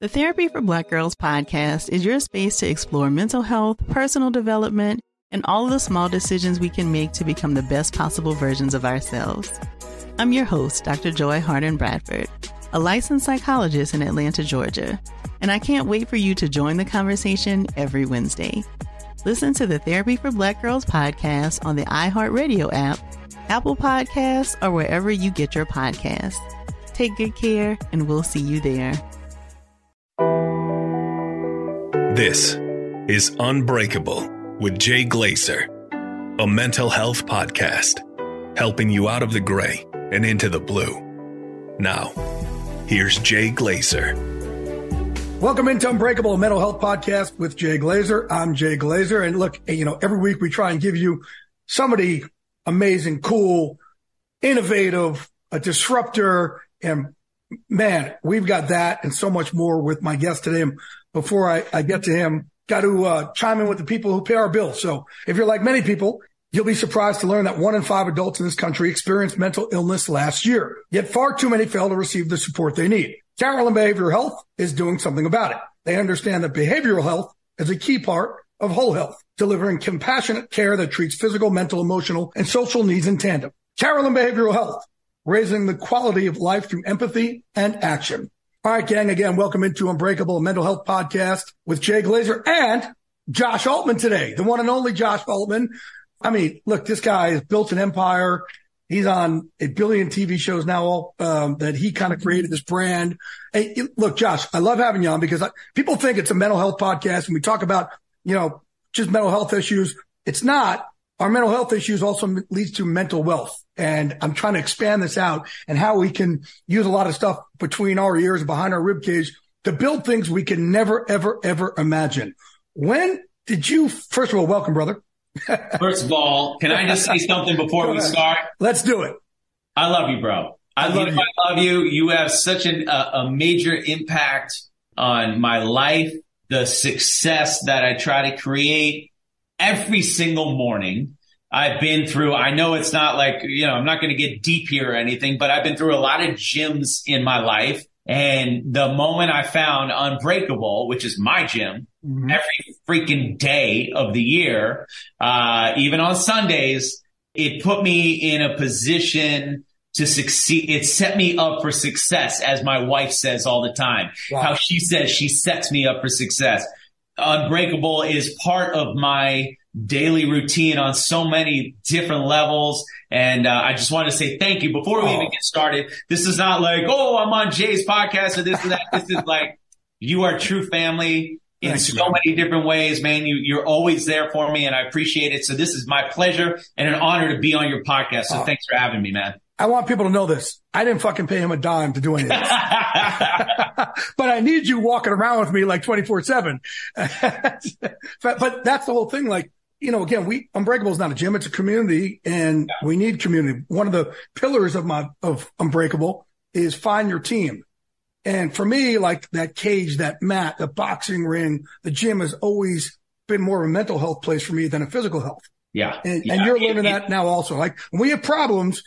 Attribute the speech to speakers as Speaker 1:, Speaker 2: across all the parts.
Speaker 1: The Therapy for Black Girls podcast is your space to explore mental health, personal development, and all of the small decisions we can make to become the best possible versions of ourselves. I'm your host, Dr. Joy Harden Bradford, a licensed psychologist in Atlanta, Georgia, and I can't wait for you to join the conversation every Wednesday. Listen to the Therapy for Black Girls podcast on the iHeartRadio app, Apple Podcasts, or wherever you get your podcasts. Take good care, and we'll see you there.
Speaker 2: This is Unbreakable with Jay Glazer, a mental health podcast helping you out of the gray and into the blue. Now, here's Jay Glazer.
Speaker 3: Welcome into Unbreakable, a mental health podcast with Jay Glazer. I'm Jay Glazer. And look, you know, every week we try and give you somebody amazing, cool, innovative, a disruptor. And man, we've got that and so much more with my guest today. And before I, I get to him, got to uh, chime in with the people who pay our bills. So if you're like many people, you'll be surprised to learn that one in five adults in this country experienced mental illness last year. Yet far too many fail to receive the support they need. Carelon Behavioral Health is doing something about it. They understand that behavioral health is a key part of whole health, delivering compassionate care that treats physical, mental, emotional, and social needs in tandem. Carelon Behavioral Health, raising the quality of life through empathy and action. All right, gang, again, welcome into Unbreakable Mental Health Podcast with Jay Glazer and Josh Altman today, the one and only Josh Altman. I mean, look, this guy has built an empire. He's on a billion TV shows now um, that he kind of created this brand. Hey, look, Josh, I love having you on because I, people think it's a mental health podcast and we talk about, you know, just mental health issues. It's not. Our mental health issues also leads to mental wealth. And I'm trying to expand this out and how we can use a lot of stuff between our ears, behind our rib cage to build things we can never, ever, ever imagine. When did you, first of all, welcome, brother.
Speaker 4: First of all, can I just say something before we start?
Speaker 3: Let's do it.
Speaker 4: I love you, bro. I, love you. I love you. You have such an, uh, a major impact on my life, the success that I try to create every single morning. I've been through, I know it's not like, you know, I'm not going to get deep here or anything, but I've been through a lot of gyms in my life. And the moment I found Unbreakable, which is my gym, mm-hmm. every freaking day of the year, uh, even on Sundays, it put me in a position to succeed. It set me up for success, as my wife says all the time. Wow. How she says she sets me up for success. Unbreakable is part of my daily routine on so many different levels. And uh, I just wanted to say thank you before we oh. even get started. This is not like, oh, I'm on Jay's podcast or this and that. this is like, you are true family in so many different ways, man. You, you're always there for me and I appreciate it. So this is my pleasure and an honor to be on your podcast. So oh. thanks for having me, man.
Speaker 3: I want people to know this. I didn't fucking pay him a dime to do any of this. but I need you walking around with me like 24 seven. But that's the whole thing. Like, you know, again, we, Unbreakable is not a gym. It's a community and yeah. we need community. One of the pillars of my, of Unbreakable is find your team. And for me, like that cage, that mat, the boxing ring, the gym has always been more of a mental health place for me than a physical health.
Speaker 4: Yeah.
Speaker 3: And,
Speaker 4: yeah.
Speaker 3: and you're learning that now also. Like when we have problems,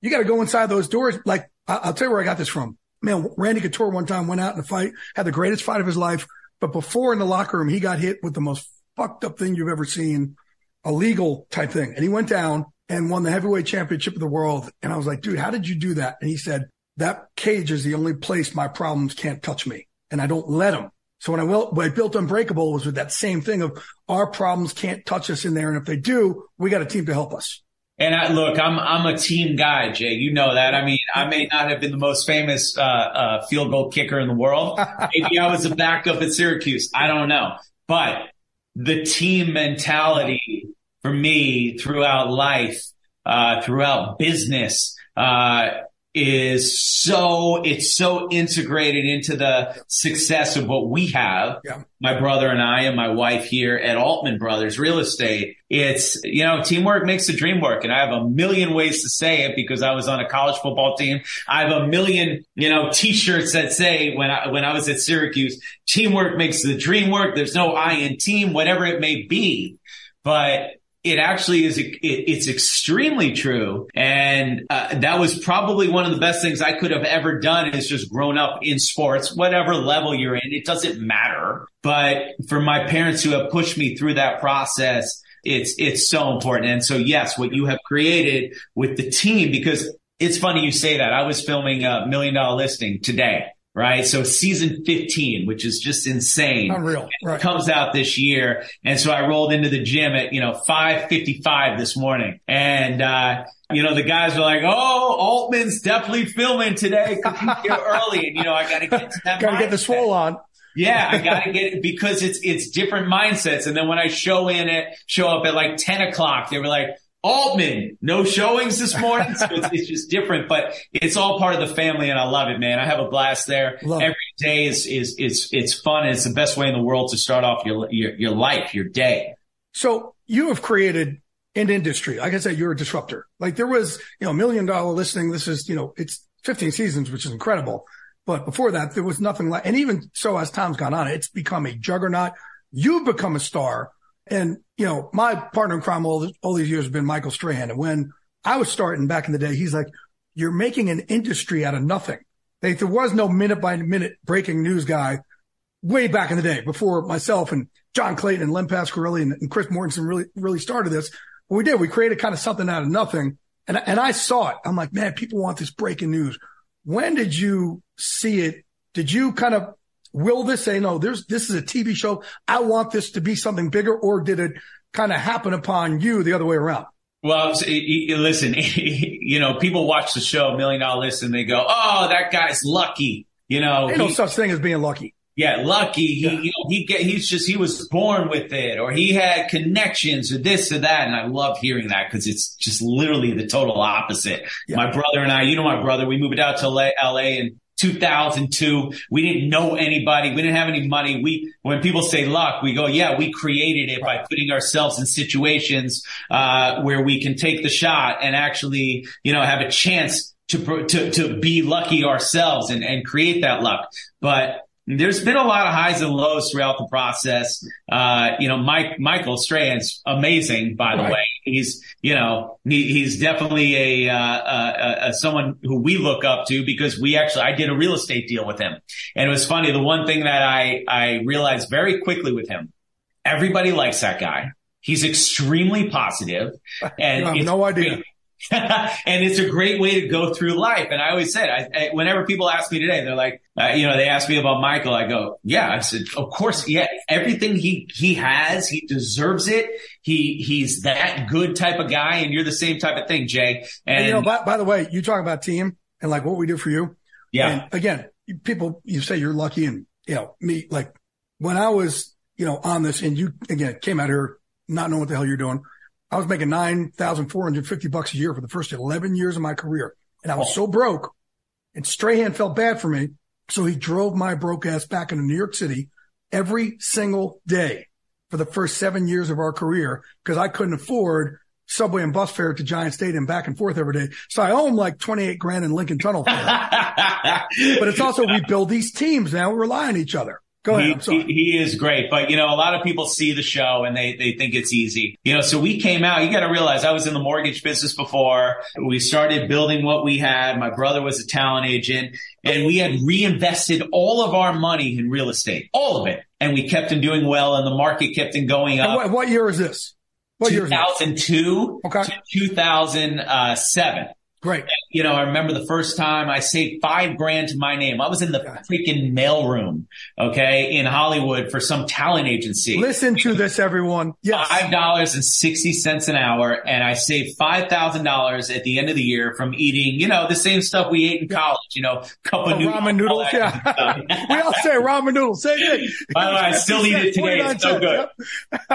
Speaker 3: you got to go inside those doors. Like I'll tell you where I got this from. Man, Randy Couture one time went out in a fight, had the greatest fight of his life. But before in the locker room, he got hit with the most fucked up thing you've ever seen, a legal type thing. And he went down and won the heavyweight championship of the world. And I was like, dude, how did you do that? And he said, that cage is the only place my problems can't touch me. And I don't let them. So when I, will, when I built Unbreakable was with that same thing of our problems can't touch us in there. And if they do, we got a team to help us.
Speaker 4: And I, look, I'm I'm a team guy, Jay. You know that. I mean, I may not have been the most famous uh, uh, field goal kicker in the world. Maybe I was a backup at Syracuse. I don't know. But the team mentality for me throughout life, uh, throughout business, uh, is so, it's so integrated into the success of what we have.
Speaker 3: Yeah.
Speaker 4: My brother and I and my wife here at Altman Brothers Real Estate. It's, you know, teamwork makes the dream work. And I have a million ways to say it because I was on a college football team. I have a million, you know, t-shirts that say when I, when I was at Syracuse, teamwork makes the dream work. There's no I in team, whatever it may be. But it actually is, it, it's extremely true. And uh, that was probably one of the best things I could have ever done is just grown up in sports, whatever level you're in. It doesn't matter. But for my parents who have pushed me through that process, it's, it's so important. And so yes, what you have created with the team, because it's funny you say that. I was filming a million dollar listing today right? So season 15, which is just insane.
Speaker 3: Unreal. Right.
Speaker 4: Comes out this year. And so I rolled into the gym at, you know, 555 this morning. And, uh, you know, the guys were like, Oh, Altman's definitely filming today because he's here early. And, you know, I got to get to that.
Speaker 3: got to get the swole on.
Speaker 4: Yeah, I gotta get it because it's, it's different mindsets. And then when I show in it, show up at like 10 o'clock, they were like, Altman, no showings this morning. So it's, it's, just different, but it's all part of the family and I love it, man. I have a blast there.
Speaker 3: Love
Speaker 4: Every day is, is, is, it's fun. it's the best way in the world to start off your, your, your life, your day.
Speaker 3: So you have created an industry. Like I said, you're a disruptor. Like there was, you know, a million dollar listing. This is, you know, it's 15 seasons, which is incredible. But before that, there was nothing like, and even so as time's gone on, it's become a juggernaut. You've become a star and, you know, my partner in crime all, all these years has been Michael Strahan. And when I was starting back in the day, he's like, you're making an industry out of nothing. There was no minute by minute breaking news guy way back in the day before myself and John Clayton and Len Pasquarelli and, and Chris Mortensen really, really started this. What we did, we created kind of something out of nothing. And, and I saw it. I'm like, man, people want this breaking news. When did you see it? Did you kind of will this say, no, there's, this is a TV show. I want this to be something bigger or did it kind of happen upon you the other way around?
Speaker 4: Well, listen, you know, people watch the show Million Dollar List and they go, "Oh, that guy's lucky." You know,
Speaker 3: ain't no such thing as being lucky.
Speaker 4: Yeah, lucky. He, yeah. you know, he get, he's just, he was born with it or he had connections or this or that. And I love hearing that because it's just literally the total opposite. Yeah. My brother and I, you know, my brother, we moved out to LA, LA and 2002. We didn't know anybody. We didn't have any money. We, when people say luck, we go, yeah, we created it by putting ourselves in situations, uh, where we can take the shot and actually, you know, have a chance to, to, to be lucky ourselves and, and create that luck. But there's been a lot of highs and lows throughout the process. Uh, you know, Mike, Michael Strahan's amazing, by the right. way. He's, you know, he, he's definitely a, uh, someone who we look up to because we actually, I did a real estate deal with him. And it was funny. The one thing that I, I realized very quickly with him, everybody likes that guy. He's extremely positive and
Speaker 3: no idea.
Speaker 4: and it's a great way to go through life. And I always said, I, I, whenever people ask me today, they're like, uh, you know, they asked me about Michael. I go, yeah. I said, of course, yeah. Everything he he has, he deserves it. He he's that good type of guy, and you're the same type of thing, Jay. And,
Speaker 3: and you know, by, by, the way, you talk about team and like what we do for you.
Speaker 4: Yeah.
Speaker 3: And again, people, you say you're lucky, and you know me. Like when I was, you know, on this, and you again came out here not knowing what the hell you're doing. I was making 9,450 bucks a year for the first 11 years of my career. And I was so broke and Strahan felt bad for me. So he drove my broke ass back into New York City every single day for the first seven years of our career because I couldn't afford subway and bus fare to Giant Stadium back and forth every day. So I owe him like 28 grand in Lincoln Tunnel but it's also we build these teams now. We rely on each other. Go ahead.
Speaker 4: He, he, he, is great, but you know, a lot of people see the show and they, they think it's easy. You know, so we came out, you got to realize I was in the mortgage business before. We started building what we had. My brother was a talent agent and we had reinvested all of our money in real estate, all of it. And we kept on doing well and the market kept on going up.
Speaker 3: What, what, year is this?
Speaker 4: What 2002
Speaker 3: okay.
Speaker 4: to 2007.
Speaker 3: Uh, Great.
Speaker 4: You know, I remember the first time I saved five grand to my name. I was in the freaking mailroom, okay, in Hollywood for some talent agency.
Speaker 3: Listen to this, everyone. Yes.
Speaker 4: Five dollars and sixty cents an hour, and I saved five thousand dollars at the end of the year from eating, you know, the same stuff we ate in college. You know, cup of noodles,
Speaker 3: ramen noodles. Yeah, we all say ramen noodles. Say it.
Speaker 4: By the way, I still eat it today. It's so good.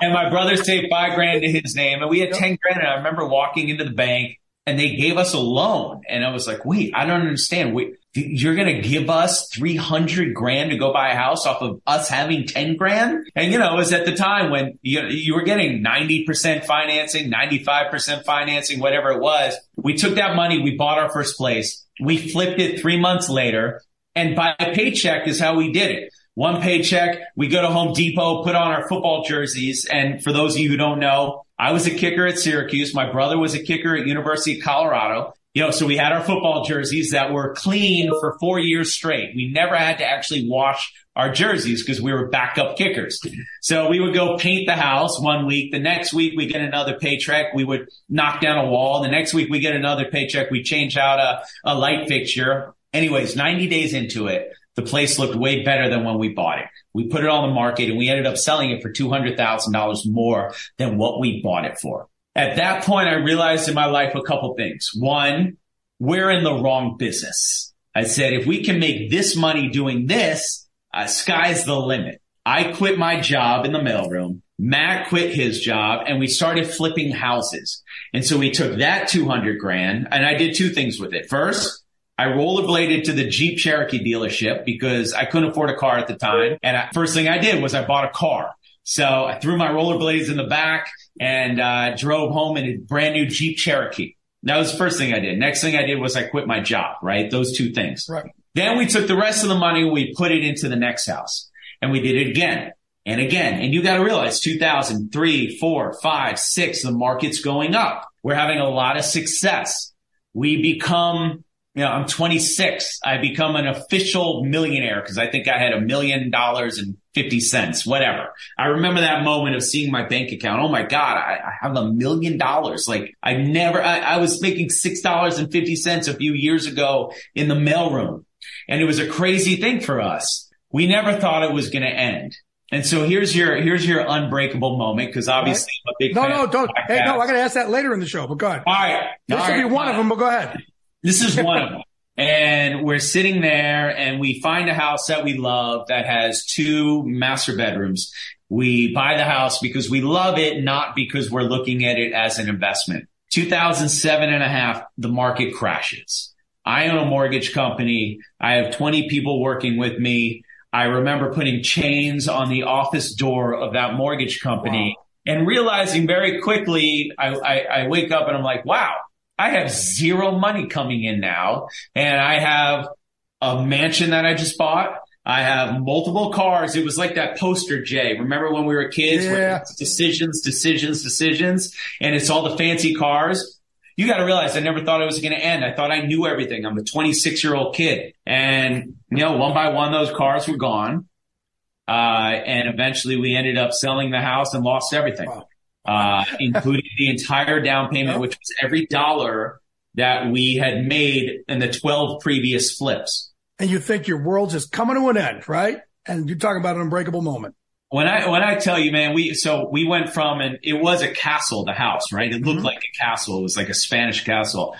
Speaker 4: and my brother saved five grand to his name, and we had ten grand. And I remember walking into the bank and they gave us a loan. And I was like, wait, I don't understand. Wait, you're going to give us 300 grand to go buy a house off of us having 10 grand? And you know, it was at the time when you, you were getting 90% financing, 95% financing, whatever it was. We took that money. We bought our first place. We flipped it three months later and by paycheck is how we did it one paycheck. We go to Home Depot, put on our football jerseys. And for those of you who don't know, I was a kicker at Syracuse. My brother was a kicker at University of Colorado. You know, so we had our football jerseys that were clean for four years straight. We never had to actually wash our jerseys because we were backup kickers. So we would go paint the house one week. The next week we get another paycheck. We would knock down a wall. The next week we get another paycheck. We change out a, a light fixture. Anyways, 90 days into it, the place looked way better than when we bought it. We put it on the market and we ended up selling it for $200,000 more than what we bought it for. At that point, I realized in my life a couple things. One, we're in the wrong business. I said, if we can make this money doing this, uh, sky's the limit. I quit my job in the mailroom. Matt quit his job and we started flipping houses. And so we took that 200 grand and I did two things with it. First, I rollerbladed to the Jeep Cherokee dealership because I couldn't afford a car at the time. And I, first thing I did was I bought a car. So I threw my rollerblades in the back and uh, drove home in a brand new Jeep Cherokee. That was the first thing I did. Next thing I did was I quit my job, right? Those two things.
Speaker 3: Right.
Speaker 4: Then we took the rest of the money, we put it into the next house and we did it again and again. And you got to realize 2003, four, five, six, the market's going up. We're having a lot of success. We become you know, I'm 26. I become an official millionaire because I think I had a million dollars and 50 cents, whatever. I remember that moment of seeing my bank account. Oh my God, I, I have a million dollars. Like I never, I, I was making $6.50 a few years ago in the mailroom. And it was a crazy thing for us. We never thought it was going to end. And so here's your here's your unbreakable moment because obviously right. I'm a big
Speaker 3: no no don't hey no I got to ask that later in the show but go ahead
Speaker 4: all right
Speaker 3: this
Speaker 4: all
Speaker 3: will
Speaker 4: right,
Speaker 3: be one of them but go ahead
Speaker 4: this is one of them. And we're sitting there and we find a house that we love that has two master bedrooms. We buy the house because we love it, not because we're looking at it as an investment. 2007 and a half, the market crashes. I own a mortgage company. I have 20 people working with me. I remember putting chains on the office door of that mortgage company wow. and realizing very quickly, I, I, I wake up and I'm like, wow, I have zero money coming in now and I have a mansion that I just bought. I have multiple cars. It was like that poster, Jay. Remember when we were kids?
Speaker 3: Yeah.
Speaker 4: Decisions, decisions, decisions. And it's all the fancy cars. You got to realize I never thought it was going to end. I thought I knew everything. I'm a 26 year old kid. And, you know, one by one, those cars were gone. Uh, and eventually we ended up selling the house and lost everything. Wow uh, including the entire down payment, which was every dollar that we had made in the 12 previous flips.
Speaker 3: And you think your world's just coming to an end, right? And you're talking about an unbreakable moment.
Speaker 4: When I when I tell you, man, we so we went from and it was a castle, the house, right? It looked mm-hmm. like a castle. It was like a Spanish castle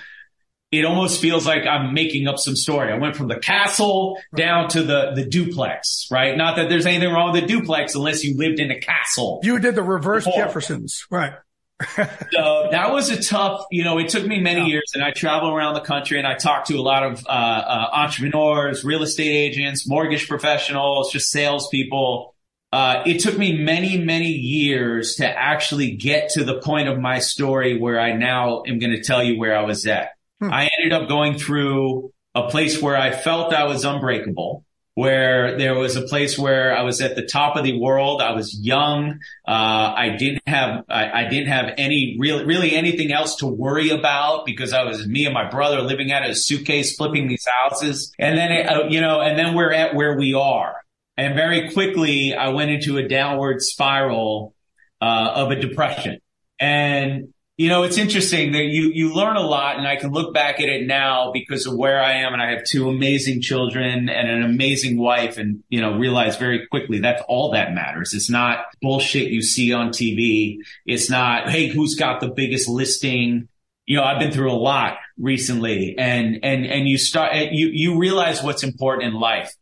Speaker 4: it almost feels like I'm making up some story. I went from the castle down to the, the duplex, right? Not that there's anything wrong with the duplex unless you lived in a castle.
Speaker 3: You did the reverse before. Jeffersons, right?
Speaker 4: so that was a tough, you know, it took me many yeah. years and I travel around the country and I talk to a lot of, uh, uh, entrepreneurs, real estate agents, mortgage professionals, just salespeople. Uh, it took me many, many years to actually get to the point of my story where I now am going to tell you where I was at. Hmm. I ended up going through a place where I felt I was unbreakable, where there was a place where I was at the top of the world. I was young. Uh, I didn't have, I, I, didn't have any real, really anything else to worry about because I was me and my brother living out of a suitcase, flipping these houses. And then, it, uh, you know, and then we're at where we are. And very quickly I went into a downward spiral, uh, of a depression. And You know, it's interesting that you, you learn a lot and I can look back at it now because of where I am and I have two amazing children and an amazing wife and, you know, realize very quickly that's all that matters. It's not bullshit you see on TV. It's not, Hey, who's got the biggest listing? You know, I've been through a lot recently and, and, and you start, you, you realize what's important in life.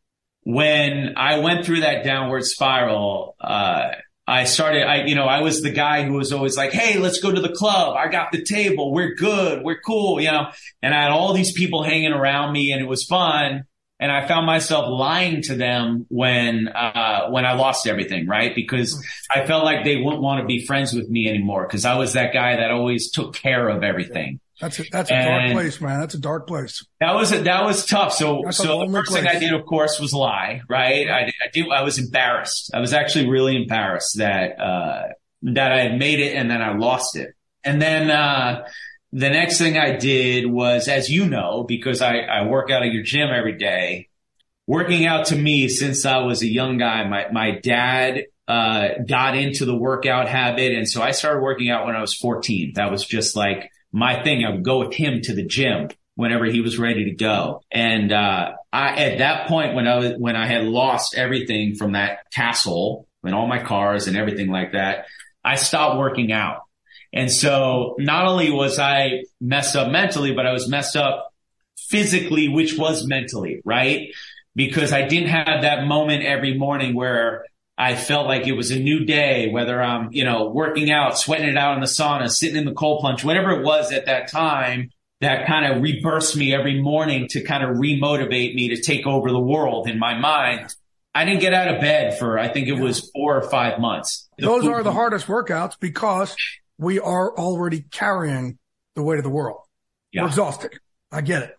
Speaker 4: When I went through that downward spiral, uh, I started, I, you know, I was the guy who was always like, Hey, let's go to the club. I got the table. We're good. We're cool. You know, and I had all these people hanging around me and it was fun. And I found myself lying to them when, uh, when I lost everything, right? Because I felt like they wouldn't want to be friends with me anymore because I was that guy that always took care of everything.
Speaker 3: That's a, that's a and dark place, man. That's a dark place.
Speaker 4: That was a, that was tough. So that's so the first place. thing I did, of course, was lie. Right? I, I did. I was embarrassed. I was actually really embarrassed that uh, that I had made it and then I lost it. And then uh, the next thing I did was, as you know, because I, I work out at your gym every day. Working out to me since I was a young guy, my my dad uh, got into the workout habit, and so I started working out when I was 14. That was just like my thing. I would go with him to the gym whenever he was ready to go. And, uh, I, at that point, when I was, when I had lost everything from that castle and all my cars and everything like that, I stopped working out. And so not only was I messed up mentally, but I was messed up physically, which was mentally, right? Because I didn't have that moment every morning where I felt like it was a new day, whether I'm, you know, working out, sweating it out in the sauna, sitting in the cold plunge, whatever it was at that time that kind of rebirths me every morning to kind of remotivate me to take over the world in my mind. I didn't get out of bed for, I think it was four or five months.
Speaker 3: The Those food- are the hardest workouts because we are already carrying the weight of the world. Yeah. We're exhausted. I get it.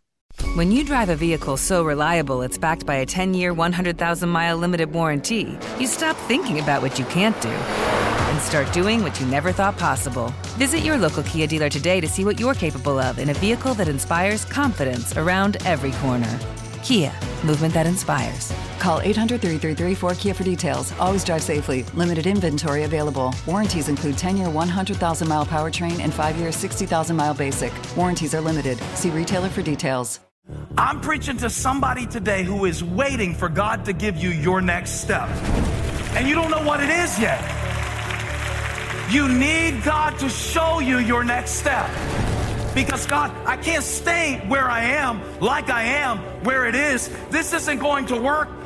Speaker 5: When you drive a vehicle so reliable it's backed by a 10 year, 100,000 mile limited warranty, you stop thinking about what you can't do and start doing what you never thought possible. Visit your local Kia dealer today to see what you're capable of in a vehicle that inspires confidence around every corner. Kia, movement that inspires.
Speaker 6: Call 800 333 4KIA for details. Always drive safely. Limited inventory available. Warranties include 10 year 100,000 mile powertrain and 5 year 60,000 mile basic. Warranties are limited. See retailer for details.
Speaker 7: I'm preaching to somebody today who is waiting for God to give you your next step. And you don't know what it is yet. You need God to show you your next step. Because God, I can't stay where I am, like I am, where it is. This isn't going to work.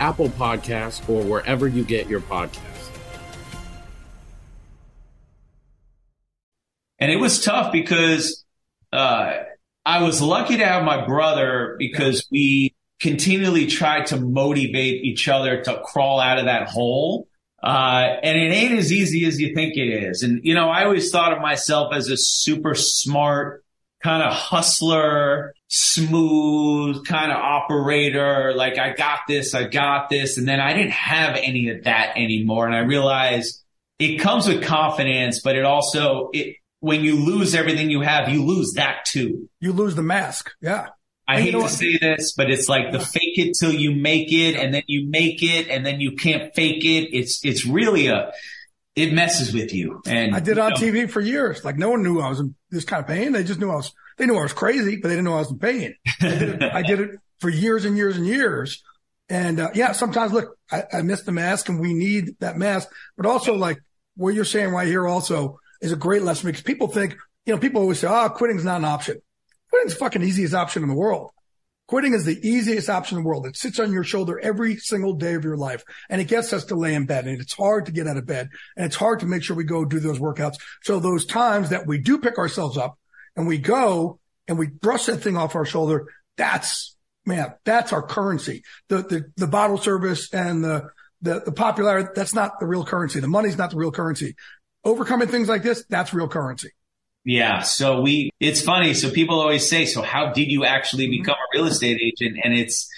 Speaker 8: Apple Podcasts, or wherever you get your podcasts.
Speaker 4: And it was tough because uh, I was lucky to have my brother because we continually tried to motivate each other to crawl out of that hole. Uh, and it ain't as easy as you think it is. And, you know, I always thought of myself as a super smart, kind of hustler, smooth kind of operator. Like I got this, I got this. And then I didn't have any of that anymore. And I realized it comes with confidence, but it also, it, when you lose everything you have, you lose that too.
Speaker 3: You lose the mask. Yeah.
Speaker 4: I
Speaker 3: And
Speaker 4: hate
Speaker 3: you know
Speaker 4: to say this, but it's like the fake it till you make it and then you make it and then you can't fake it. It's, it's really a, it messes with you. And
Speaker 3: I did on
Speaker 4: you know,
Speaker 3: TV for years. Like no one knew I was in this kind of pain. They just knew I was, they knew I was crazy, but they didn't know I was in pain. I did it, I did it for years and years and years. And, uh, yeah, sometimes look, I, I miss the mask and we need that mask, but also like what you're saying right here also is a great lesson because people think, you know, people always say, oh, quitting's not an option. Quitting's the fucking easiest option in the world. Quitting is the easiest option in the world. It sits on your shoulder every single day of your life and it gets us to lay in bed and it's hard to get out of bed and it's hard to make sure we go do those workouts. So those times that we do pick ourselves up and we go and we brush that thing off our shoulder, that's, man, that's our currency. The, the, the bottle service and the, the, the popularity, that's not the real currency. The money's not the real currency. Overcoming things like this, that's real currency.
Speaker 4: Yeah. So we, it's funny. So people always say, so how did you actually mm-hmm. become a real estate agent? And it's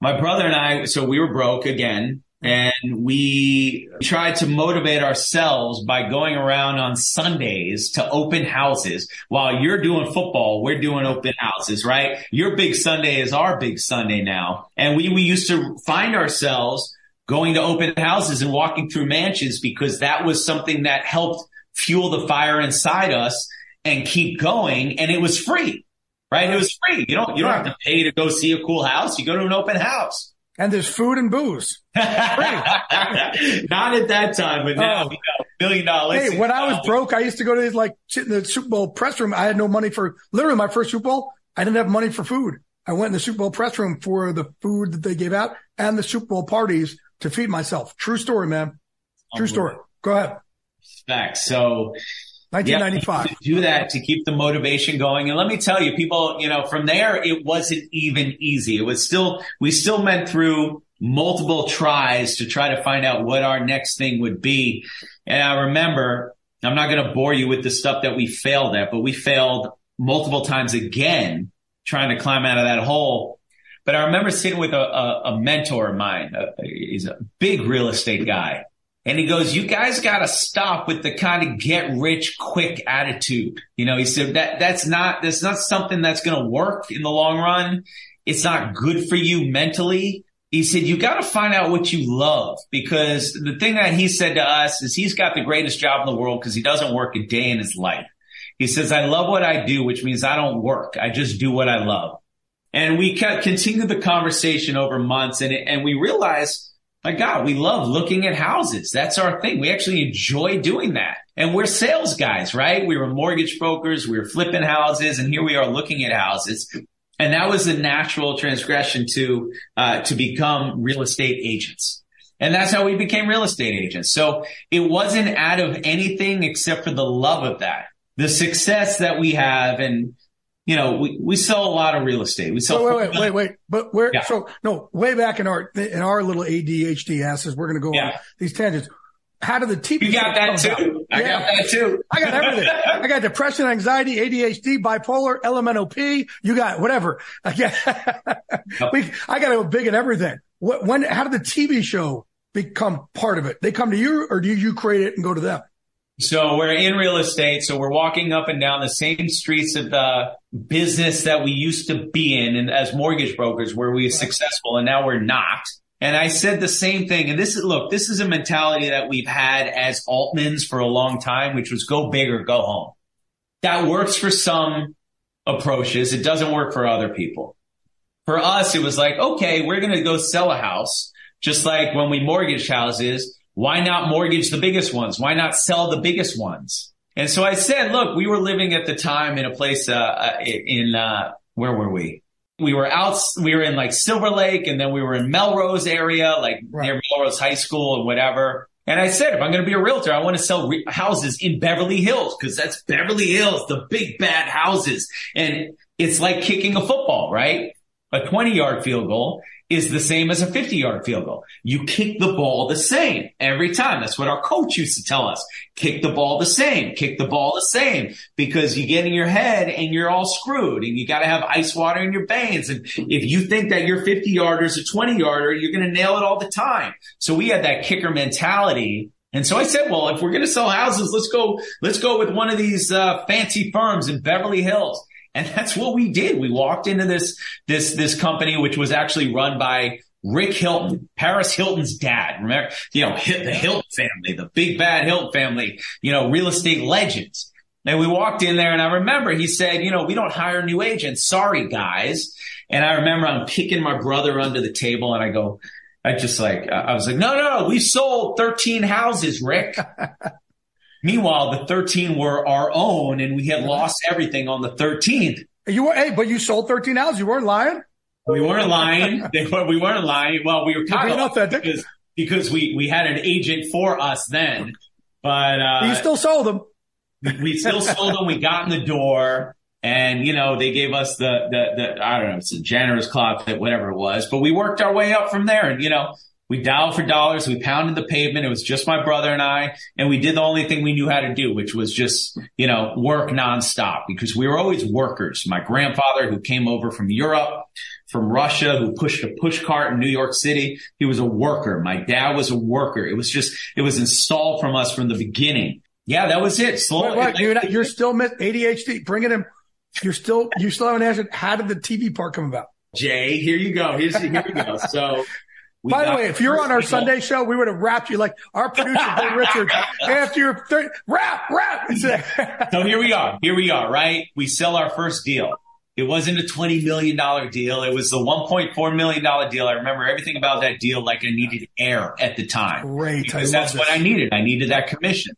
Speaker 4: my brother and I, so we were broke again and we tried to motivate ourselves by going around on Sundays to open houses. While you're doing football, we're doing open houses, right? Your big Sunday is our big Sunday now. And we, we used to find ourselves going to open houses and walking through mansions because that was something that helped fuel the fire inside us and keep going. And it was free, right? It was free. You don't, you don't have to pay to go see a cool house. You go to an open house.
Speaker 3: And there's food and booze.
Speaker 4: Not at that time, but now,
Speaker 3: Oh.
Speaker 4: you know, million dollars.
Speaker 3: Hey, when I was broke, I used to go to these like sit in the Super Bowl press room. I had no money for literally my first Super Bowl. I didn't have money for food. I went in the Super Bowl press room for the food that they gave out and the Super Bowl parties to feed myself. True story, man. True story. Go ahead.
Speaker 4: Respect. So
Speaker 3: 1995.
Speaker 4: Yeah, to do that to keep the motivation going. And let me tell you, people, you know, from there, it wasn't even easy. It was still, we still went through multiple tries to try to find out what our next thing would be. And I remember, I'm not going to bore you with the stuff that we failed at, but we failed multiple times again trying to climb out of that hole. But I remember sitting with a, a, a mentor of mine. Uh, he's a big real estate guy. And he goes, you guys got to stop with the kind of get rich quick attitude. You know, he said that that's not, that's not something that's going to work in the long run. It's not good for you mentally. He said, you got to find out what you love because the thing that he said to us is he's got the greatest job in the world because he doesn't work a day in his life. He says, I love what I do, which means I don't work. I just do what I love. And we continued the conversation over months and, and we realized my God, we love looking at houses. That's our thing. We actually enjoy doing that. And we're sales guys, right? We were mortgage brokers. We were flipping houses and here we are looking at houses. And that was a natural transgression to, uh, to become real estate agents. And that's how we became real estate agents. So it wasn't out of anything except for the love of that. The success that we have and you know, we, we sell a lot of real estate. We sell.
Speaker 3: Wait, wait, wait, wait, wait. But where,
Speaker 4: Yeah.
Speaker 3: so no, way back in our, in our little ADHD asses, we're going to go on these tangents. How did the TV?
Speaker 4: You got that
Speaker 3: oh,
Speaker 4: too.
Speaker 3: about?
Speaker 4: I got that too.
Speaker 3: I got everything. I got depression, anxiety, ADHD, bipolar, LMNOP. You got whatever. I got, we, I got a big in everything. What, when, how did the TV show become part of it? They come to you or do you create it and go to them?
Speaker 4: So we're in real estate. So we're walking up and down the same streets of the business that we used to be in and as mortgage brokers where we were successful and now we're not. And I said the same thing. And this is, look, this is a mentality that we've had as Altmans for a long time, which was go big or go home. That works for some approaches. It doesn't work for other people. For us, it was like, okay, we're going to go sell a house. Just like when we mortgage houses, why not mortgage the biggest ones? Why not sell the biggest ones? And so I said, look, we were living at the time in a place, uh, uh, in, uh, where were we? We were out, we were in like Silver Lake and then we were in Melrose area, like near Melrose High School and whatever. And I said, if I'm going to be a realtor, I want to sell re- houses in Beverly Hills because that's Beverly Hills, the big bad houses. And it's like kicking a football, right? a 20 yard field goal is the same as a 50 yard field goal. You kick the ball the same every time. That's what our coach used to tell us. Kick the ball the same, kick the ball the same because you get in your head and you're all screwed and you got to have ice water in your veins. And if you think that your 50 yarder is a 20 yarder, you're going to nail it all the time. So we had that kicker mentality. And so I said, well, if we're going to sell houses, let's go, let's go with one of these uh, fancy firms in Beverly Hills. And that's what we did. We walked into this, this, this company, which was actually run by Rick Hilton, Paris Hilton's dad. Remember, you know, the Hilton family, the big bad Hilton family, you know, real estate legends. And we walked in there and I remember he said, you know, we don't hire new agents. Sorry, guys. And I remember I'm picking my brother under the table and I go, I just like, I was like, no, no, we sold 13 houses, Rick. Meanwhile, the 13 were our own and we had lost everything on the 13th.
Speaker 3: You were, hey, but you sold 13 houses. You weren't lying.
Speaker 4: We weren't lying. They were, we weren't lying. Well, we were kind of because, because we, we had an agent for us then, but, uh,
Speaker 3: you still sold them.
Speaker 4: we still sold them. We got in the door and, you know, they gave us the, the, the, I don't know, it's a generous clap, whatever it was, but we worked our way up from there. And, you know, we dialed for dollars. We pounded the pavement. It was just my brother and I, and we did the only thing we knew how to do, which was just, you know, work nonstop because we were always workers. My grandfather who came over from Europe, from Russia, who pushed a push cart in New York City, he was a worker. My dad was a worker. It was just, it was installed from us from the beginning. Yeah, that was it. Slowly.
Speaker 3: Wait, wait, you're, not, you're still miss ADHD. Bring it in. You're still, you still haven't answered. How did the TV part come about?
Speaker 4: Jay, here you go. Here's, here we go. So
Speaker 3: we By the way, if you're on our Sunday show, we would have wrapped you like our producer, Bill Richards, after your third, rap, rap.
Speaker 4: so here we are. Here we are, right? We sell our first deal. It wasn't a $20 million deal. It was the $1.4 million deal. I remember everything about that deal like I needed air at the time.
Speaker 3: Great.
Speaker 4: Because that's this. what I needed. I needed that commission.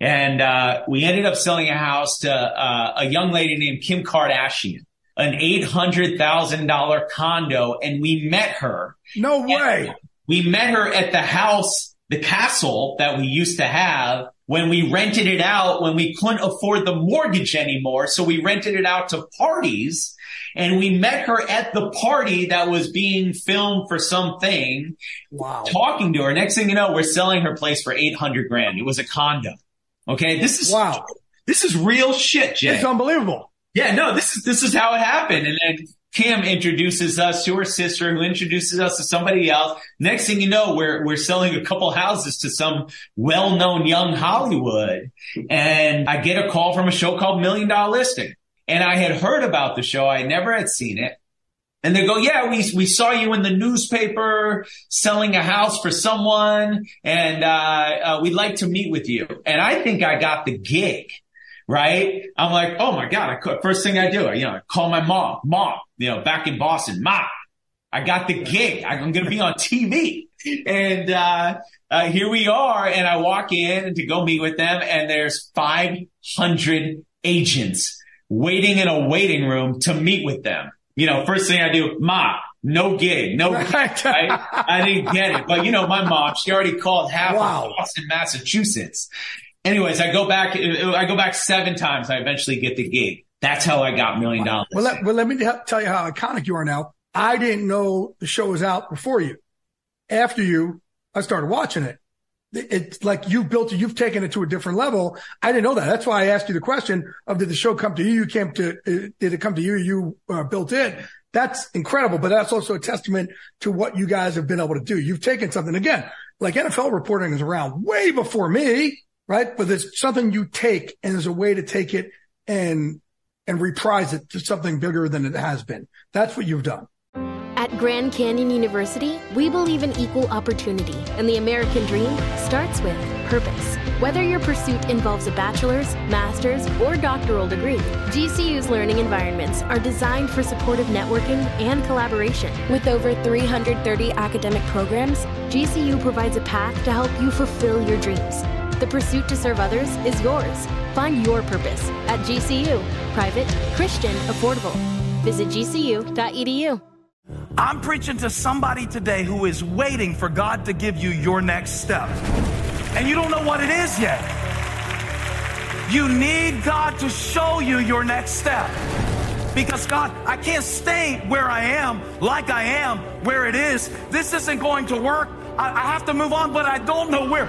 Speaker 4: And uh, we ended up selling a house to uh, a young lady named Kim Kardashian an $800,000 condo and we met her.
Speaker 3: No way.
Speaker 4: We met her at the house, the castle that we used to have when we rented it out when we couldn't afford the mortgage anymore. So we rented it out to parties and we met her at the party that was being filmed for something.
Speaker 3: Wow.
Speaker 4: Talking to her. Next thing you know, we're selling her place for 800 grand. It was a condo. Okay. This is,
Speaker 3: wow.
Speaker 4: This is real shit, Jay.
Speaker 3: It's unbelievable.
Speaker 4: Yeah, no, this is this is how it happened. And then Kim introduces us to her sister, who introduces us to somebody else. Next thing you know, we're we're selling a couple houses to some well-known young Hollywood, and I get a call from a show called Million Dollar Listing, and I had heard about the show, I never had seen it. And they go, yeah, we, we saw you in the newspaper selling a house for someone and, uh, uh, we'd like to meet with you. And I think I got the gig right? I'm like, oh my God, I, first thing I do, I, you know, I call my mom, mom, you know, back in Boston, mom, I got the gig. I'm going to be on TV. And, uh, uh, here we are. And I walk in to go meet with them and there's 500 agents waiting in a waiting room to meet with them. You know, first thing I do, ma, no gig, no gig, right? I didn't get it. But you know, my mom, she already called half wow. of Boston, Massachusetts anyways, I go back, I go back seven times. I eventually get the gig. That's how I got million dollars.
Speaker 3: Well, let, well, let me tell you how iconic you are now. I didn't know the show was out before you. After you, I started watching it. It's like you built it, you've taken it to a different level. I didn't know that. That's why I asked you the question of did the show come to you? You came to, uh, did it come to you? You uh, built it. That's incredible, but that's also a testament to what you guys have been able to do. You've taken something again, like NFL reporting is around way before me right? But it's something you take and there's a way to take it and, and reprise it to something bigger than it has been. That's what you've done.
Speaker 9: At Grand Canyon University, we believe in equal opportunity, and the American dream starts with purpose. Whether your pursuit involves a bachelor's, master's, or doctoral degree, GCU's learning environments are designed for supportive networking and collaboration. With over 330 academic programs, GCU provides a path to help you fulfill your dreams. The pursuit to serve others is yours. Find your purpose at GCU. Private, Christian, affordable. Visit gcu.edu.
Speaker 7: I'm preaching to somebody today who is waiting for God to give you your next step. And you don't know what it is yet. You need God to show you your next step. Because God, I can't stay where I am like I am where it is. This isn't going to work. I, I have to move on, but I don't know where.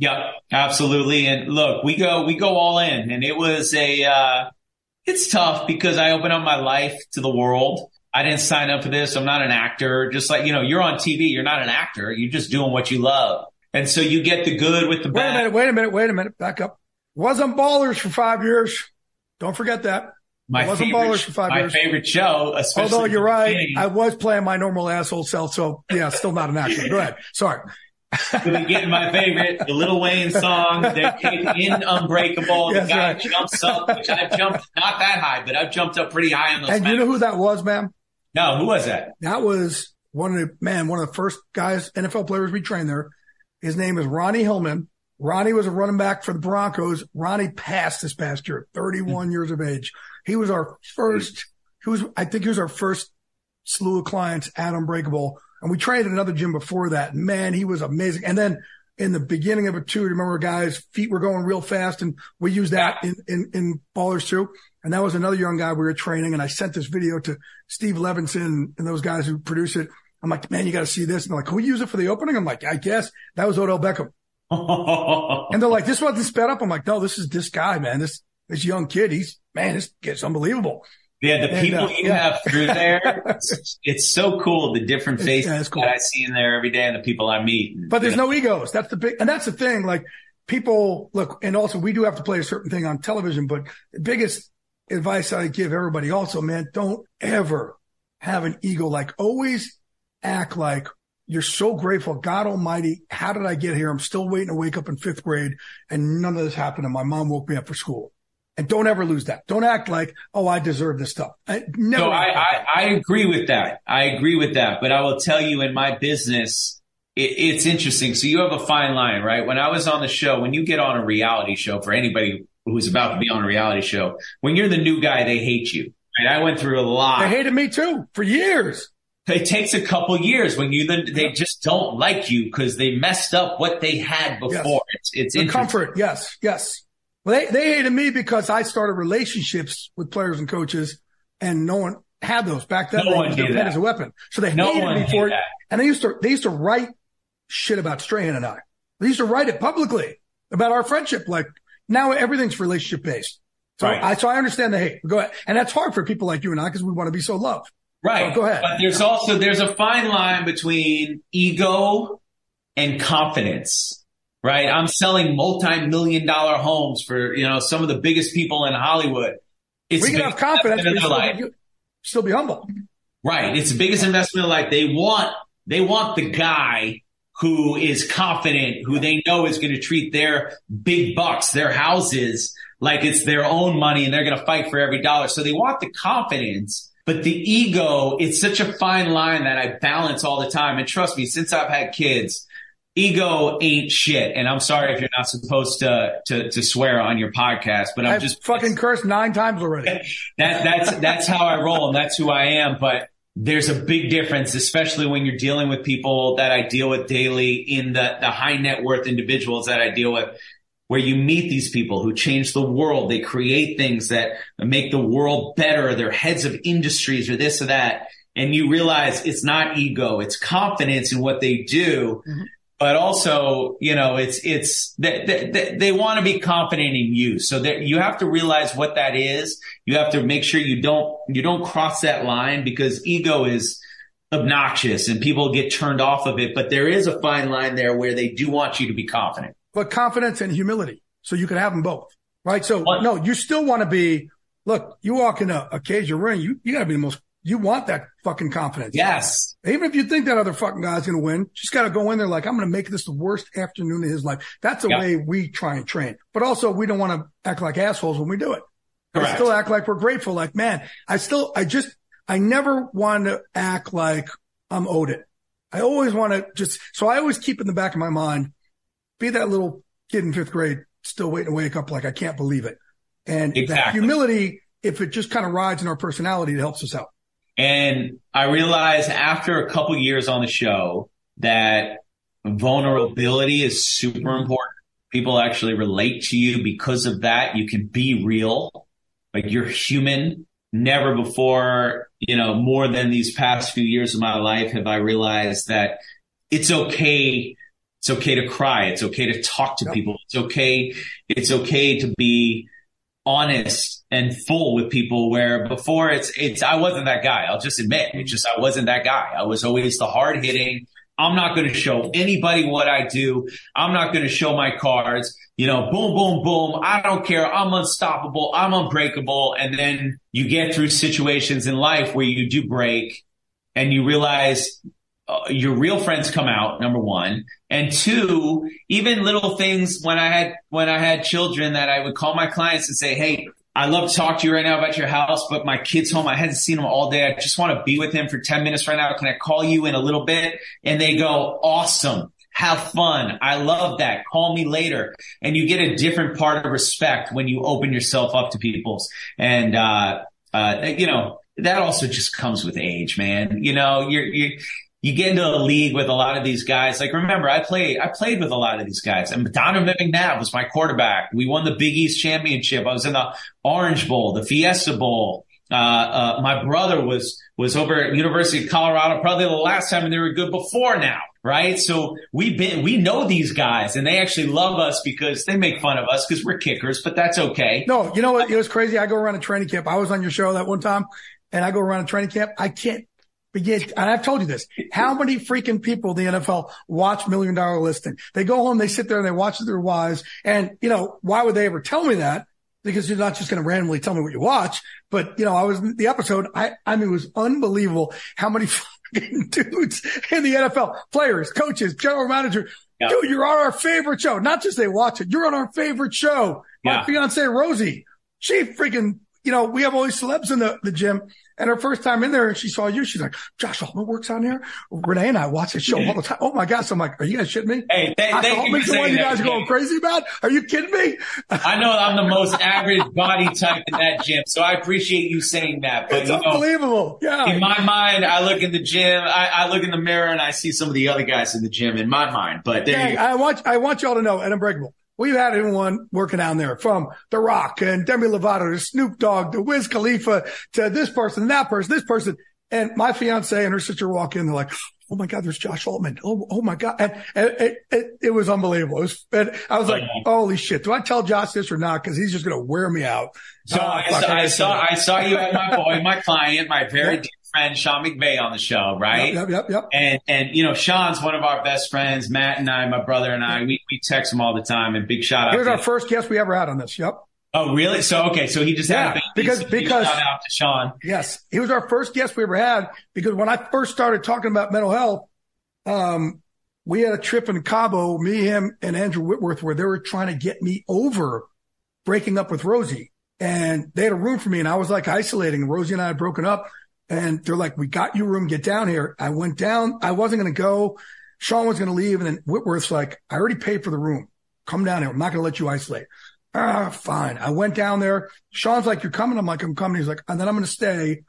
Speaker 4: Yep, absolutely. And look, we go, we go all in and it was a, uh, it's tough because I open up my life to the world. I didn't sign up for this. I'm not an actor. Just like, you know, you're on TV. You're not an actor. You're just doing what you love. And so you get the good with the
Speaker 3: Wait a
Speaker 4: bad.
Speaker 3: minute, wait a minute, wait a minute. Back up. Wasn't Ballers for five years. Don't forget that.
Speaker 4: My
Speaker 3: wasn't
Speaker 4: favorite,
Speaker 3: Ballers for five
Speaker 4: my
Speaker 3: years.
Speaker 4: My favorite show, especially.
Speaker 3: Although you're right. I was playing my normal asshole self, so yeah, still not an actor. Go ahead. Sorry.
Speaker 4: But getting my favorite, the Lil Wayne song, they're in Unbreakable.
Speaker 3: Yes,
Speaker 4: the guy
Speaker 3: right.
Speaker 4: jumps up, which I've jumped not that high, but I've jumped up pretty high on those.
Speaker 3: And you know who that was, ma'am?
Speaker 4: No, who was that?
Speaker 3: That was one of the man, one of the first guys, NFL players we trained there. His name is Ronnie Hillman. Ronnie was a running back for the Broncos. Ronnie passed this past year, 31 hmm. years of age. He was our first, he was, I think he was our first slew of clients at Unbreakable. And we trained at another gym before that. Man, he was amazing. And then in the beginning of it too, remember guys, feet were going real fast and we used that in, in, in ballers too. And that was another young guy we were training. And I sent this video to Steve Levinson and those guys who produce it. I'm like, man, you got to see this. And they're like, can we use it for the opening? I'm like, I guess that was Odell Beckham. and they're like, this wasn't sped up. I'm like, no, this is this guy, man. This, this young kid. He's, man, this kid's unbelievable.
Speaker 4: Yeah, the
Speaker 3: And,
Speaker 4: people
Speaker 3: uh,
Speaker 4: you
Speaker 3: yeah.
Speaker 4: have through there, it's, it's so cool. The different faces
Speaker 3: yeah, cool.
Speaker 4: that I see in there every day and the people I meet. And,
Speaker 3: But there's
Speaker 4: know,
Speaker 3: no egos. That's the big, and that's the thing. Like people look, and also we do have to play a certain thing on television, but the biggest advice I give everybody also, man, don't ever have an ego. Like always act like you're so grateful. God almighty. How did I get here? I'm still waiting to wake up in fifth grade and none of this happened. And my mom woke me up for school. And don't ever lose that. Don't act like, oh, I deserve this stuff. I, never.
Speaker 4: So I,
Speaker 3: act like that.
Speaker 4: I, I agree with that. I agree with that. But I will tell you in my business, it, it's interesting. So you have a fine line, right? When I was on the show, when you get on a reality show for anybody who's about to be on a reality show, when you're the new guy, they hate you. Right? I went through a lot.
Speaker 3: They hated me too for years.
Speaker 4: it takes a couple years when you then they just don't like you because they messed up what they had before. It's it's
Speaker 3: The comfort. Yes. Yes. Well, they, they hated me because I started relationships with players and coaches and no one had those back then.
Speaker 4: No one did that.
Speaker 3: as a weapon. So they
Speaker 4: No
Speaker 3: hated
Speaker 4: one
Speaker 3: me for it.
Speaker 4: that.
Speaker 3: And they used to, they used to write shit about Strahan and I. They used to write it publicly about our friendship. Like now everything's relationship based. So
Speaker 4: Right.
Speaker 3: I, so I understand the hate. Go ahead. And that's hard for people like you and I because we want to be so loved.
Speaker 4: Right.
Speaker 3: So go ahead.
Speaker 4: But there's also there's a fine line between ego and confidence. Right. I'm selling multi-million dollar homes for, you know, some of the biggest people in Hollywood. It's
Speaker 3: we can have confidence, but still
Speaker 4: their life.
Speaker 3: be, still be humble.
Speaker 4: Right. It's the biggest investment of life. They want, they want the guy who is confident, who they know is going to treat their big bucks, their houses, like it's their own money and they're going to fight for every dollar. So they want the confidence, But the ego, it's such a fine line that I balance all the time. And trust me, since I've had kids, ego ain't shit. And I'm sorry if you're not supposed to to, to swear on your podcast, but I'm
Speaker 3: I've
Speaker 4: just
Speaker 3: fucking cursed nine times already.
Speaker 4: that that's that's how I roll and that's who I am. But there's a big difference, especially when you're dealing with people that I deal with daily in the the high net worth individuals that I deal with. Where you meet these people who change the world, they create things that make the world better. They're heads of industries or this or that. And you realize it's not ego, it's confidence in what they do mm-hmm. But also, you know, it's, it's, they, they, they want to be confident in you. So that you have to realize what that is. You have to make sure you don't, you don't cross that line because ego is obnoxious and people get turned off of it. But there is a fine line there where they do want you to be confident.
Speaker 3: But confidence and humility. So you can have them both, right? So no, you still want to be, look, you walk in a, a cage or ring, you, you gotta be the most, you want that fucking confidence.
Speaker 4: Yes.
Speaker 3: Even if you think that other fucking guy's going to win, just got to go in there like, I'm going to make this the worst afternoon of his life. That's the
Speaker 4: Yeah.
Speaker 3: way we try and train. But also we don't want to act like assholes when we do it. We
Speaker 4: Correct.
Speaker 3: still act like we're grateful. Like, man, I still, I just, I never want to act like I'm owed it. I always want to just, so I always keep in the back of my mind, be that little kid in fifth grade, still waiting to wake up like I can't believe it. And that humility, if it just kind of rides in our personality, it helps us out.
Speaker 4: And I realized after a couple years on the show that vulnerability is super important. People actually relate to you because of that. You can be real. Like you're human. Never before, you know, more than these past few years of my life have I realized that it's okay. It's okay to cry. It's okay to talk to people. It's okay. It's okay to be honest and full with people where before it's, it's, I wasn't that guy. I'll just admit it's just, I wasn't that guy. I was always the hard hitting. I'm not going to show anybody what I do. I'm not going to show my cards, you know, boom, boom, boom. I don't care. I'm unstoppable. I'm unbreakable. And then you get through situations in life where you do break and you realize uh, your real friends come out number one and two even little things when i had when i had children that i would call my clients and say hey i love to talk to you right now about your house but my kid's home i hadn't seen him all day i just want to be with him for 10 minutes right now can i call you in a little bit and they go awesome have fun. I love that. Call me later. And you get a different part of respect when you open yourself up to people's. And, uh, uh, you know, that also just comes with age, man. You know, you're, you you get into a league with a lot of these guys. Like, remember, I played, I played with a lot of these guys and Donovan McNabb was my quarterback. We won the Big East championship. I was in the Orange Bowl, the Fiesta Bowl. Uh, uh, my brother was, was over at University of Colorado, probably the last time and they were good before now, right? So we've been, we know these guys and they actually love us because they make fun of us because we're kickers, but that's okay.
Speaker 3: No, you know what? It was crazy. I go around a training camp. I was on your show that one time and I go around a training camp. I can't begin. And I've told you this. How many freaking people in the NFL watch million dollar listing? They go home, they sit there and they watch their wives. And you know, why would they ever tell me that? Because you're not just going to randomly tell me what you watch. But you know, I was the episode. I, I mean, it was unbelievable how many fucking dudes in the NFL, players, coaches, general manager. Dude, you're on our favorite show. Not just they watch it. You're on our favorite show. My
Speaker 4: Yeah.
Speaker 3: fiance Rosie, she freaking, you know, we have all these celebs in the, the gym and her first time in there and she saw you. She's like, Josh Altman works on here. Renee and I watch this show all the time. Oh my gosh. I'm like, are you guys shitting me?
Speaker 4: Hey, th-
Speaker 3: Josh
Speaker 4: thank you for
Speaker 3: Altman's the one you guys are going crazy about? Are you kidding me?
Speaker 4: I know I'm the most average body type in that gym, so I appreciate you saying that. But
Speaker 3: It's
Speaker 4: you know,
Speaker 3: unbelievable. Yeah.
Speaker 4: in my mind, I look in the gym, I, I look in the mirror, and I see some of the other guys in the gym in my mind. But there go.
Speaker 3: I want, I want y'all to know at Unbreakable, we've had everyone working down there from The Rock and Demi Lovato to Snoop Dogg to Wiz Khalifa to this person, that person, this person. And my fiance and her sister walk in. They're like, Oh my God, there's Josh Altman. Oh, oh my God. And, and it, it, it was unbelievable. It was, and I was like, holy shit. Do I tell Josh this or not? Cause he's just going to wear me out.
Speaker 4: So
Speaker 3: Oh,
Speaker 4: I,
Speaker 3: fuck,
Speaker 4: saw, I saw I saw you had my boy, my client, my very dear friend Sean McVay on the show, right?
Speaker 3: Yep, yep, yep.
Speaker 4: And and you know Sean's one of our best friends. Matt and I, my brother and I, we, we text him all the time. And big shout out.
Speaker 3: He was our
Speaker 4: him.
Speaker 3: first guest we ever had on this. Yep.
Speaker 4: Oh, really? So okay, so he just had a
Speaker 3: because-
Speaker 4: so
Speaker 3: because-
Speaker 4: shout out to Sean.
Speaker 3: Yes. He was our first guest we ever had because when I first started talking about mental health, um, we had a trip in Cabo, me, him, and Andrew Whitworth, where they were trying to get me over breaking up with Rosie. And they had a room for me and I was like isolating. Rosie and I had broken up And they're like, we got you room, get down here. I went down. I wasn't going to go. Sean was going to leave. And then Whitworth's like, I already paid for the room. Come down here. I'm not going to let you isolate. Ah, fine. I went down there. Sean's like, you're coming. I'm like, I'm coming. He's like, and then I'm going to stay.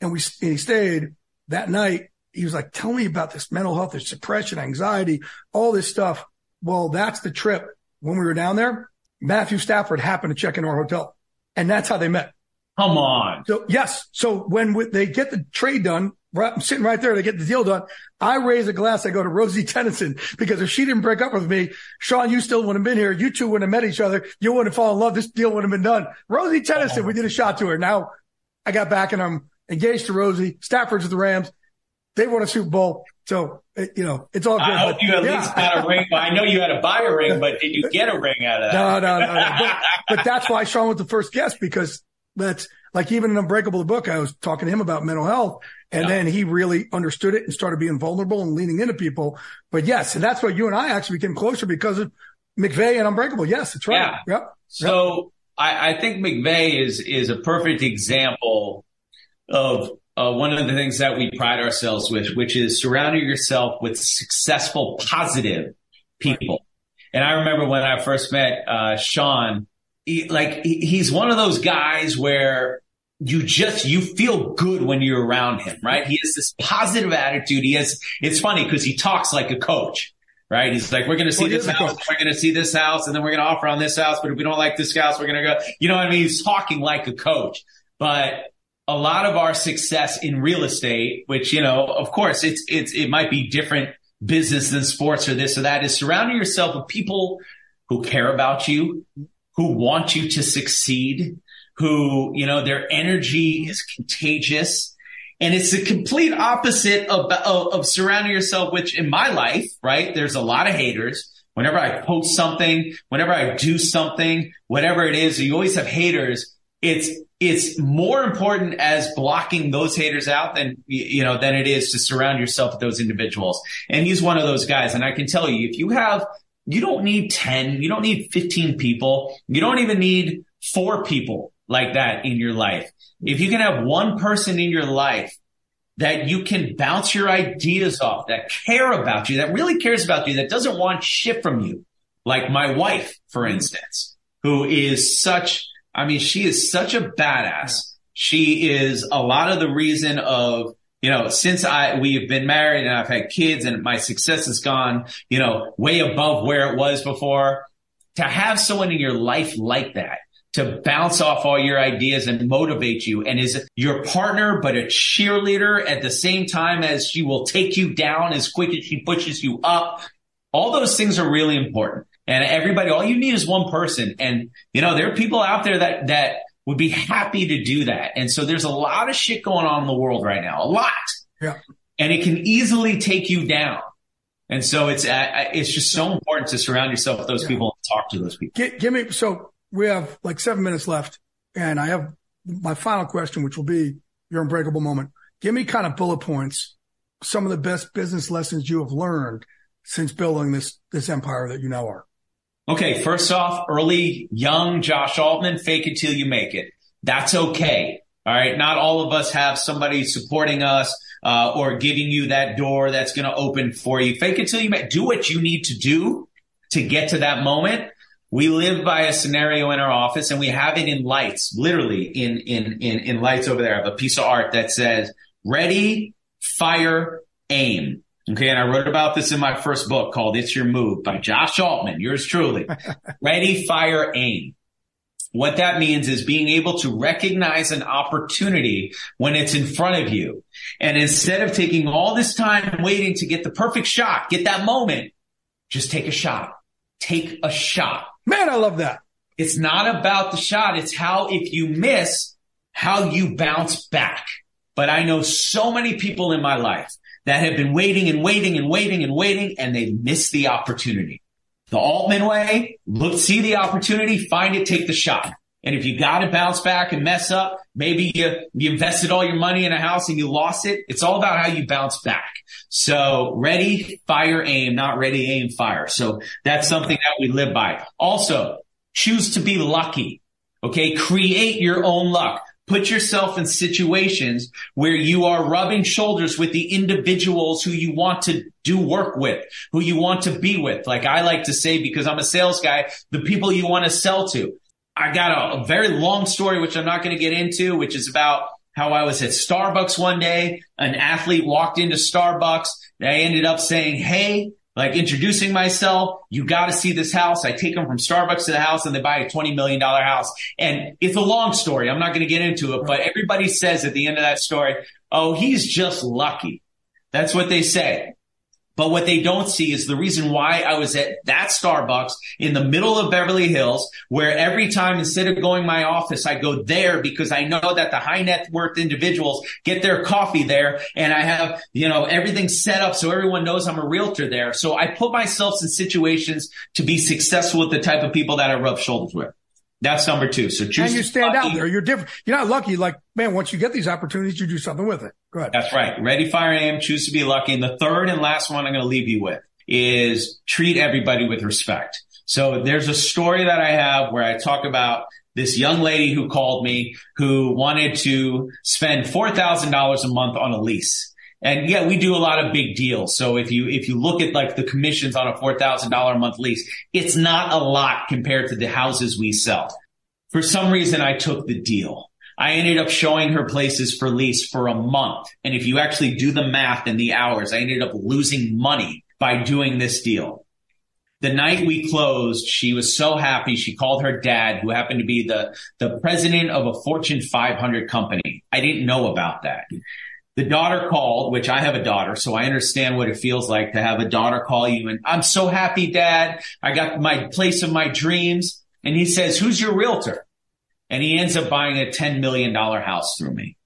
Speaker 3: And we, and he stayed that night. He was like, tell me about this mental health, this depression, anxiety, all this stuff. Well, that's the trip. When we were down there, Matthew Stafford happened to check into our hotel and that's how they met.
Speaker 4: Come on.
Speaker 3: So yes. So when we, they get the trade done, right, I'm sitting right there, they get the deal done. I raise a glass. I go to Rosie Tenison because if she didn't break up with me, Sean, you still wouldn't have been here. You two wouldn't have met each other. You wouldn't have fallen in love. This deal wouldn't have been done. Rosie Tenison, oh. we did a shot to her. Now I got back and I'm engaged to Rosie. Stafford's with the Rams. They won a Super Bowl. So, eh, you know, it's all good. I
Speaker 4: hope you at yeah. least got a ring. I know you had to buy a ring, but did you get a ring out of that?
Speaker 3: No, no, no. no. But, but, that's why Sean was the first guest because that's like even in Unbreakable the book, I was talking to him about mental health and yeah. then he really understood it and started being vulnerable and leaning into people. But yes, and that's why you and I actually became closer because of McVay and Unbreakable. Yes, that's right.
Speaker 4: Yeah. Yep. So yep. I, I think McVay is, is a perfect example of uh, one of the things that we pride ourselves with, which is surrounding yourself with successful, positive people. And I remember when I first met uh, Sean, he, like he, he's one of those guys where you just you feel good when you're around him, right? He has this positive attitude. He has. It's funny because he talks like a coach. Right. He's like, we're going to see well, this house. We're going to see this house and then we're going to offer on this house. But if we don't like this house, we're going to go, you know what I mean? He's talking like a coach, but a lot of our success in real estate, which, you know, of course it's, it's, it might be different business than sports or this or that is surrounding yourself with people who care about you, who want you to succeed, who, you know, their energy is contagious. And it's the complete opposite of, of, of surrounding yourself, which in my life, right? There's a lot of haters. Whenever I post something, whenever I do something, whatever it is, you always have haters. It's it's more important as blocking those haters out than, you know, than it is to surround yourself with those individuals. And he's one of those guys. And I can tell you, if you have, you don't need 10, you don't need 15 people. You don't even need four people like that in your life. If you can have one person in your life that you can bounce your ideas off, that care about you, that really cares about you, that doesn't want shit from you, like my wife, for mm-hmm. instance, who is such I mean, she is such a badass. She is a lot of the reason of, you know, since I, we have been married and I've had kids and my success has gone, you know, way above where it was before. To have someone in your life like that, to bounce off all your ideas and motivate you and is your partner, but a cheerleader at the same time as she will take you down as quick as she pushes you up. All those things are really important. And everybody, all you need is one person. And, you know, there are people out there that, that would be happy to do that. And so there's a lot of shit going on in the world right now, a lot.
Speaker 3: Yeah.
Speaker 4: And it can easily take you down. And so it's, uh, it's just so important to surround yourself with those yeah. people and talk to those people.
Speaker 3: Give, give me, so we have like seven minutes left and I have my final question, which will be your unbreakable moment. Give me kind of bullet points, some of the best business lessons you have learned since building this, this empire that you now are.
Speaker 4: Okay, first off, early young Josh Altman, fake it till you make it. That's okay. All right. Not all of us have somebody supporting us uh, or giving you that door that's going to open for you. Fake it till you make. Do what you need to do to get to that moment. We live by a scenario in our office, and we have it in lights, literally in in in, in lights over there. I have a piece of art that says "Ready, Fire, Aim." Okay. And I wrote about this in my first book called It's Your Move by Josh Altman, yours truly. Ready, fire, aim. What that means is being able to recognize an opportunity when it's in front of you. And instead of taking all this time waiting to get the perfect shot, get that moment, just take a shot. Take a shot.
Speaker 3: Man, I love that.
Speaker 4: It's not about the shot. It's how, if you miss, how you bounce back. But I know so many people in my life that have been waiting and waiting and waiting and waiting and they miss the opportunity. The Altman way, look, see the opportunity, find it, take the shot. And if you got to bounce back and mess up, maybe you, you invested all your money in a house and you lost it. It's all about how you bounce back. So ready, fire, aim, not ready, aim, fire. So that's something that we live by. Also, choose to be lucky. Okay. Create your own luck. Put yourself in situations where you are rubbing shoulders with the individuals who you want to do work with, who you want to be with. Like I like to say, because I'm a sales guy, the people you want to sell to. I got a, a very long story, which I'm not going to get into, which is about how I was at Starbucks one day. An athlete walked into Starbucks. I ended up saying, Hey, like introducing myself. You got to see this house. I take them from Starbucks to the house and they buy a $20 million house. And it's a long story. I'm not going to get into it, but everybody says at the end of that story, Oh, he's just lucky. That's what they say. But what they don't see is the reason why I was at that Starbucks in the middle of Beverly Hills, where every time instead of going my office, I go there because I know that the high net worth individuals get their coffee there and I have, you know, everything set up so everyone knows I'm a realtor there. So I put myself in situations to be successful with the type of people that I rub shoulders with. That's number two. So choose.
Speaker 3: And you stand lucky. out there. You're different. You're not lucky. Like, man, once you get these opportunities, you do something with it. Go ahead.
Speaker 4: That's right. Ready, fire, aim. Choose to be lucky. And the third and last one I'm going to leave you with is treat everybody with respect. So there's a story that I have where I talk about this young lady who called me who wanted to spend $4,000 a month on a lease. And yeah, we do a lot of big deals. So if you, if you look at like the commissions on a $4,000 a month lease, it's not a lot compared to the houses we sell. For some reason, I took the deal. I ended up showing her places for lease for a month. And if you actually do the math and the hours, I ended up losing money by doing this deal. The night we closed, she was so happy. She called her dad, who happened to be the, the president of a Fortune 500 company. I didn't know about that. The daughter called, which I have a daughter, so I understand what it feels like to have a daughter call you. And I'm so happy, dad. I got my place of my dreams. And he says, who's your realtor? And he ends up buying a $10 million house through me.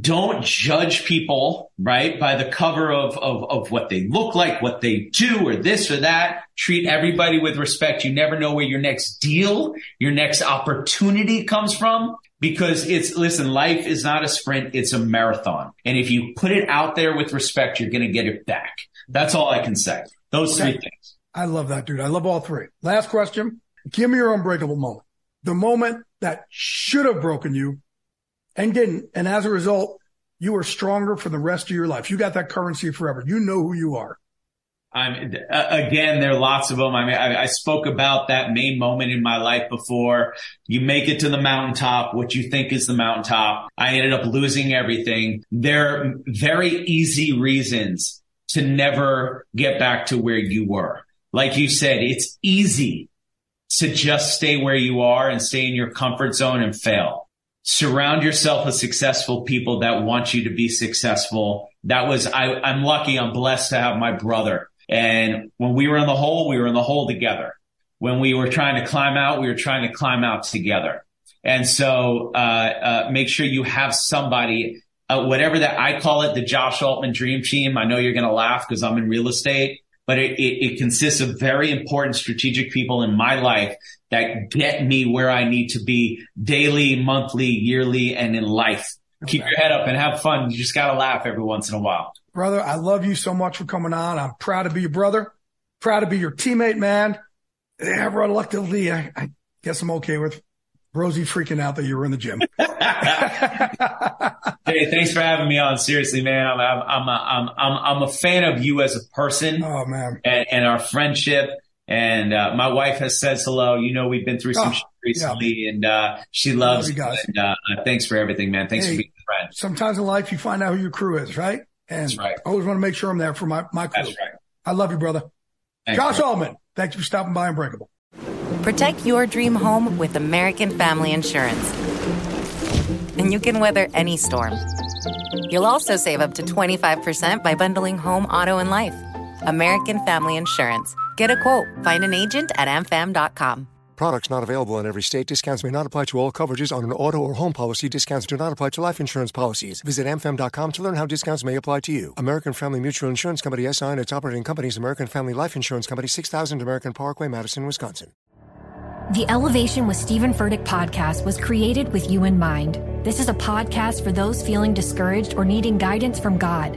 Speaker 4: Don't judge people, right, by the cover of, of, of what they look like, what they do, or this or that. Treat everybody with respect. You never know where your next deal, your next opportunity comes from because it's, listen, life is not a sprint. It's a marathon. And if you put it out there with respect, you're going to get it back. That's all I can say. Those okay. three things.
Speaker 3: I love that, dude. I love all three. Last question. Give me your unbreakable moment. The moment that should have broken you and didn't. And as a result, you are stronger for the rest of your life. You got that currency forever. You know who you are.
Speaker 4: Um, I'm again, there are lots of them. I mean, I, I, spoke about that main moment in my life before. You make it to the mountaintop, what you think is the mountaintop. I ended up losing everything. There are very easy reasons to never get back to where you were. Like you said, it's easy to just stay where you are and stay in your comfort zone and fail. Surround yourself with successful people that want you to be successful. That was, I, I'm lucky. I'm blessed to have my brother and when we were in the hole, we were in the hole together. When we were trying to climb out, we were trying to climb out together. And so, uh, uh, make sure you have somebody, uh, whatever that I call it, the Josh Altman dream team. I know you're going to laugh because I'm in real estate, but it, it, it consists of very important strategic people in my life that get me where I need to be daily, monthly, yearly, and in life. Keep your head up and have fun. You just got to laugh every once in a while
Speaker 3: brother. I love you so much for coming on. I'm proud to be your brother, proud to be your teammate, man. Yeah, reluctantly, I, I guess I'm okay with Rosie freaking out that you were in the gym.
Speaker 4: hey, thanks for having me on. Seriously, man, I'm, I'm, I'm, a, I'm, I'm, I'm a fan of you as a person.
Speaker 3: Oh man.
Speaker 4: And, and our friendship. And, uh, my wife has said hello. You know, we've been through some oh, shit recently yeah. and, uh, she loves you. Guys. And, uh, thanks for everything, man. Thanks hey, for being a friend.
Speaker 3: Sometimes in life you find out who your crew is, right? And
Speaker 4: That's right.
Speaker 3: I always want to make sure I'm there for my, my crew.
Speaker 4: That's right.
Speaker 3: I love you, brother. Thanks, Josh bro. Altman, thank you for stopping by Unbreakable.
Speaker 10: Protect your dream home with American Family Insurance. And you can weather any storm. You'll also save up to 25% by bundling home, auto, and life. American Family Insurance. Get a quote. Find an agent at amfam.com.
Speaker 11: Products not available in every state. Discounts may not apply to all coverages on an auto or home policy. Discounts do not apply to life insurance policies. Visit amfam.com to learn how discounts may apply to you. American Family Mutual Insurance Company SI and its operating companies American Family Life Insurance Company 6000 American Parkway, Madison, Wisconsin.
Speaker 12: The Elevation with Steven Furtick podcast was created with you in mind. This is a podcast for those feeling discouraged or needing guidance from God.